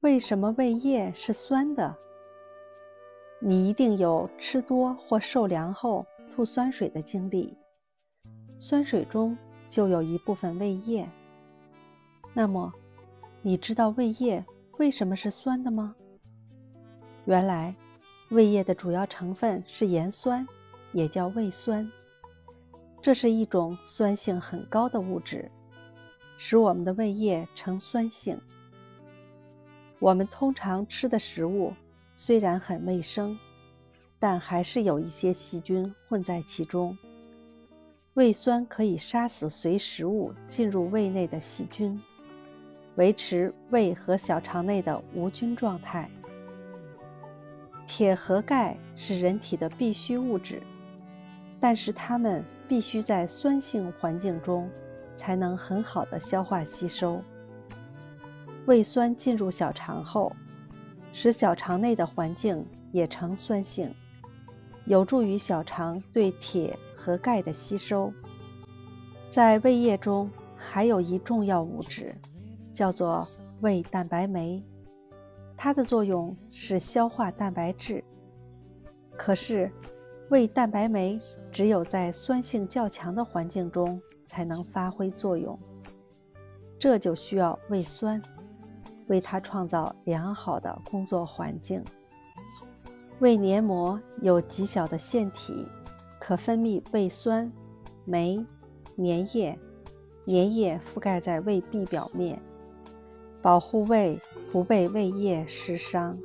为什么胃液是酸的？你一定有吃多或受凉后吐酸水的经历，酸水中就有一部分胃液。那么，你知道胃液为什么是酸的吗？原来，胃液的主要成分是盐酸，也叫胃酸。这是一种酸性很高的物质，使我们的胃液呈酸性。我们通常吃的食物虽然很卫生，但还是有一些细菌混在其中。胃酸可以杀死随食物进入胃内的细菌，维持胃和小肠内的无菌状态。铁和钙是人体的必需物质，但是它们必须在酸性环境中才能很好的消化吸收。胃酸进入小肠后，使小肠内的环境也呈酸性，有助于小肠对铁和钙的吸收。在胃液中还有一重要物质，叫做胃蛋白酶，它的作用是消化蛋白质。可是，胃蛋白酶只有在酸性较强的环境中才能发挥作用，这就需要胃酸。为他创造良好的工作环境。胃黏膜有极小的腺体，可分泌胃酸、酶、粘液，粘液覆盖在胃壁表面，保护胃不被胃液湿伤。